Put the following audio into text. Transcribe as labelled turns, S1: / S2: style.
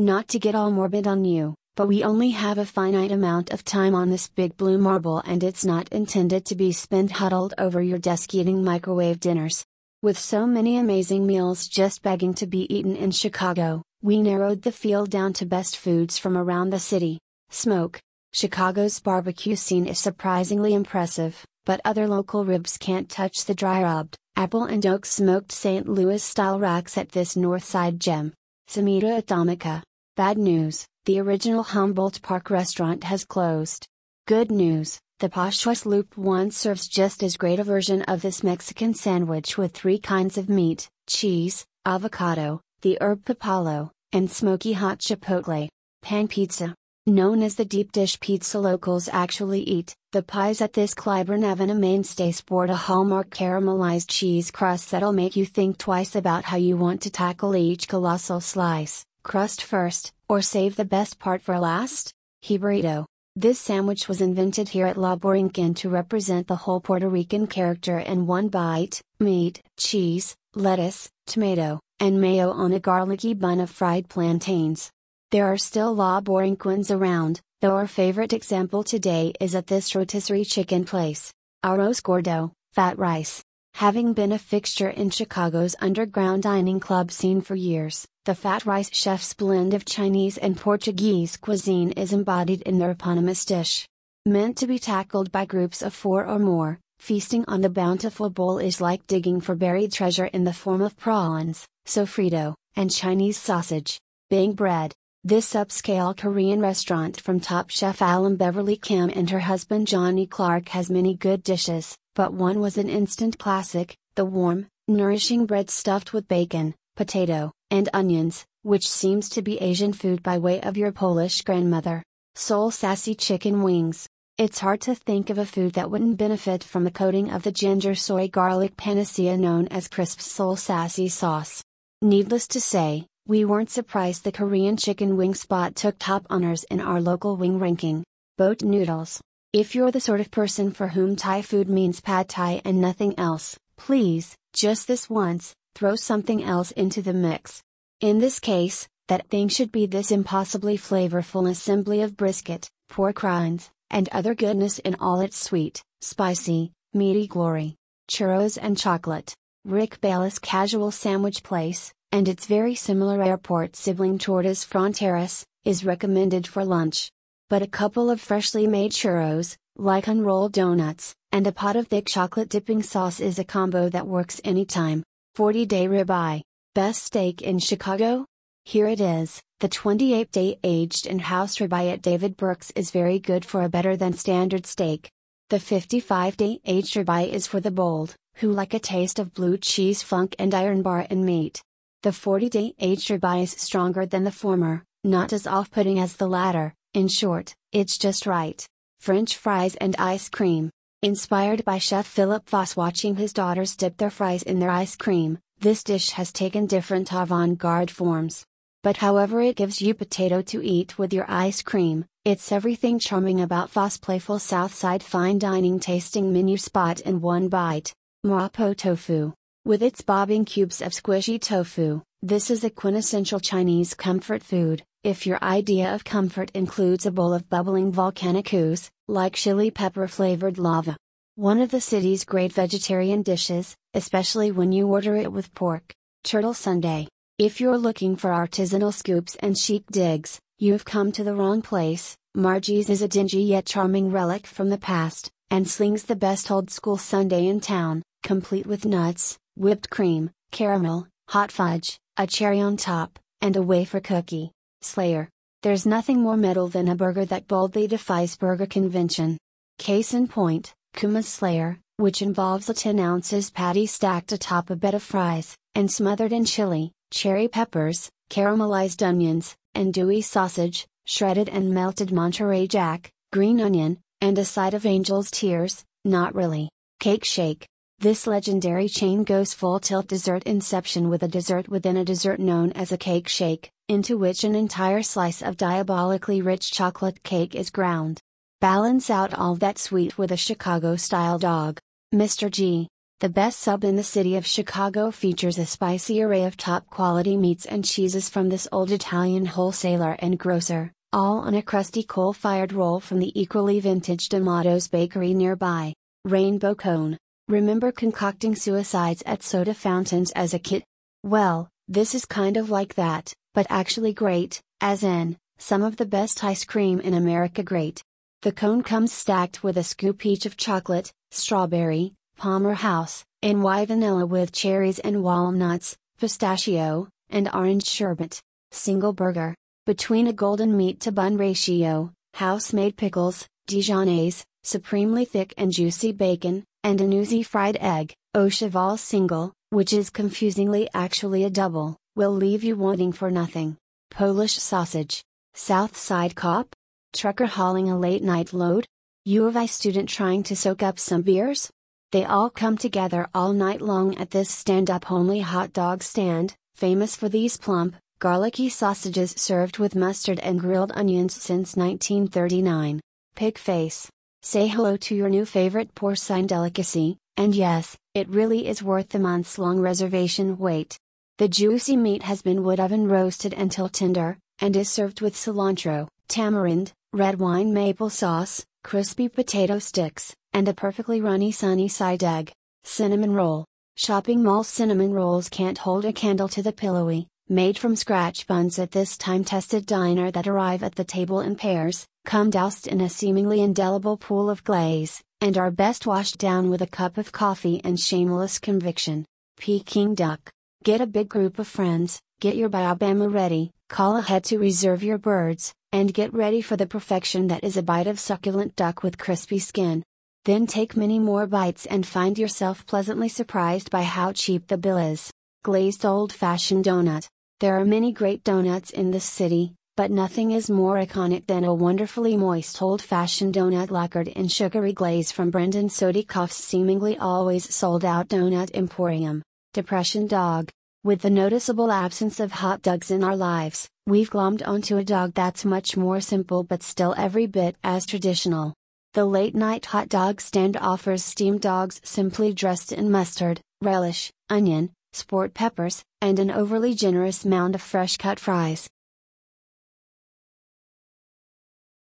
S1: Not to get all morbid on you, but we only have a finite amount of time on this big blue marble and it's not intended to be spent huddled over your desk eating microwave dinners. With so many amazing meals just begging to be eaten in Chicago, we narrowed the field down to best foods from around the city. Smoque. Chicago's barbecue scene is surprisingly impressive, but other local ribs can't touch the dry rubbed, apple and oak smoked St. Louis style racks at this north side gem. Cemita Atomica. Bad news, the original Humboldt Park restaurant has closed. Good news, the Poshwas Loop 1 serves just as great a version of this Mexican sandwich with three kinds of meat, cheese, avocado, the herb papalo, and smoky hot chipotle. Pan pizza. Known as the deep dish pizza locals actually eat, the pies at this Clybourn Avenue mainstay sport a hallmark caramelized cheese crust that'll make you think twice about how you want to tackle each colossal slice, crust first, or save the best part for last? Jibarito. This sandwich was invented here at La Borinquen to represent the whole Puerto Rican character in one bite meat, cheese, lettuce, tomato, and mayo on a garlicky bun of fried plantains. There are still La Borinquens around, though our favorite example today is at this rotisserie chicken place. Arroz Gordo, fat rice. Having been a fixture in Chicago's underground dining club scene for years, the Fat Rice Chef's blend of Chinese and Portuguese cuisine is embodied in their eponymous dish. Meant to be tackled by groups of four or more, feasting on the bountiful bowl is like digging for buried treasure in the form of prawns, sofrito, and Chinese sausage. Bing bread. This upscale Korean restaurant from top chef Alan Beverly Kim and her husband Johnny Clark has many good dishes, but one was an instant classic the warm, nourishing bread stuffed with bacon, potato, and onions, which seems to be Asian food by way of your Polish grandmother. Seoul Sassy Chicken Wings. It's hard to think of a food that wouldn't benefit from the coating of the ginger soy garlic panacea known as crisp Seoul Sassy sauce. Needless to say, we weren't surprised the Korean chicken wing spot took top honors in our local wing ranking. Boat noodles. If you're the sort of person for whom Thai food means pad Thai and nothing else, please, just this once, throw something else into the mix. In this case, that thing should be this impossibly flavorful assembly of brisket, pork rinds, and other goodness in all its sweet, spicy, meaty glory. Churros and chocolate. Rick Bayless Casual Sandwich Place, and its very similar airport sibling Tortas Fronteras, is recommended for lunch. But a couple of freshly made churros, like unrolled donuts, and a pot of thick chocolate dipping sauce is a combo that works anytime. 40 day ribeye. Best steak in Chicago? Here it is. The 28 day aged in house ribeye at David Burke's is very good for a better than standard steak. The 55 day aged ribeye is for the bold, who like a taste of blue cheese funk and iron bar in meat. The 40 day aged ribeye is stronger than the former, not as off putting as the latter, in short, it's just right. French fries and ice cream. Inspired by Chef Philip Foss watching his daughters dip their fries in their ice cream, this dish has taken different avant garde forms. But however it gives you potato to eat with your ice cream, it's everything charming about Foss' playful Southside fine dining tasting menu spot in one bite. Mapo tofu. With its bobbing cubes of squishy tofu, this is a quintessential Chinese comfort food, if your idea of comfort includes a bowl of bubbling volcanic ooze, like chili pepper flavored lava. One of the city's great vegetarian dishes, especially when you order it with pork. Turtle Sundae. If you're looking for artisanal scoops and chic digs, you've come to the wrong place. Margie's is a dingy yet charming relic from the past, and slings the best old school sundae in town, complete with nuts, whipped cream, caramel, hot fudge, a cherry on top, and a wafer cookie. Slayer. There's nothing more metal than a burger that boldly defies burger convention. Case in point, Kuma's Slayer, which involves a 10 ounces patty stacked atop a bed of fries, and smothered in chili, cherry peppers, caramelized onions, andouille sausage, shredded and melted Monterey Jack, green onion, and a side of angel's tears, not really. Cake Shake. This legendary chain goes full tilt dessert inception with a dessert within a dessert known as a cake shake, into which an entire slice of diabolically rich chocolate cake is ground. Balance out all that sweet with a Chicago style dog. Mr. G. The best sub in the city of Chicago features a spicy array of top quality meats and cheeses from this old Italian wholesaler and grocer, all on a crusty coal fired roll from the equally vintage D'Amato's bakery nearby. Rainbow Cone. Remember concocting suicides at soda fountains as a kid? Well, this is kind of like that, but actually great, as in, some of the best ice cream in America great. The cone comes stacked with a scoop each of chocolate, strawberry, Palmer House, NY vanilla with cherries and walnuts, pistachio, and orange sherbet. Single burger. Between a golden meat to bun ratio, house made pickles, Dijonnaise, supremely thick and juicy bacon, and an oozy fried egg, au cheval single, which is confusingly actually a double, will leave you wanting for nothing. Polish sausage. South Side cop? Trucker hauling a late night load? U of I student trying to soak up some beers? They all come together all night long at this stand up only hot dog stand, famous for these plump, garlicky sausages served with mustard and grilled onions since 1939. Pig face. Say hello to your new favorite porcine delicacy, and yes, it really is worth the months long reservation wait. The juicy meat has been wood oven roasted until tender, and is served with cilantro, tamarind, red wine maple sauce, crispy potato sticks, and a perfectly runny sunny side egg. Cinnamon roll. Shopping mall cinnamon rolls can't hold a candle to the pillowy, made from scratch buns at this time tested diner that arrive at the table in pairs, come doused in a seemingly indelible pool of glaze, and are best washed down with a cup of coffee and shameless conviction. Peking duck. Get a big group of friends, get your biobama ready, call ahead to reserve your birds, and get ready for the perfection that is a bite of succulent duck with crispy skin. Then take many more bites and find yourself pleasantly surprised by how cheap the bill is. Glazed old fashioned donut. There are many great donuts in this city, but nothing is more iconic than a wonderfully moist old fashioned donut lacquered in sugary glaze from Brendan Sodikoff's seemingly always sold out donut emporium. Depression Dog. With the noticeable absence of hot dogs in our lives, we've glommed onto a dog that's much more simple but still every bit as traditional. The late night hot dog stand offers steamed dogs simply dressed in mustard, relish, onion, sport peppers, and an overly generous mound of fresh cut fries.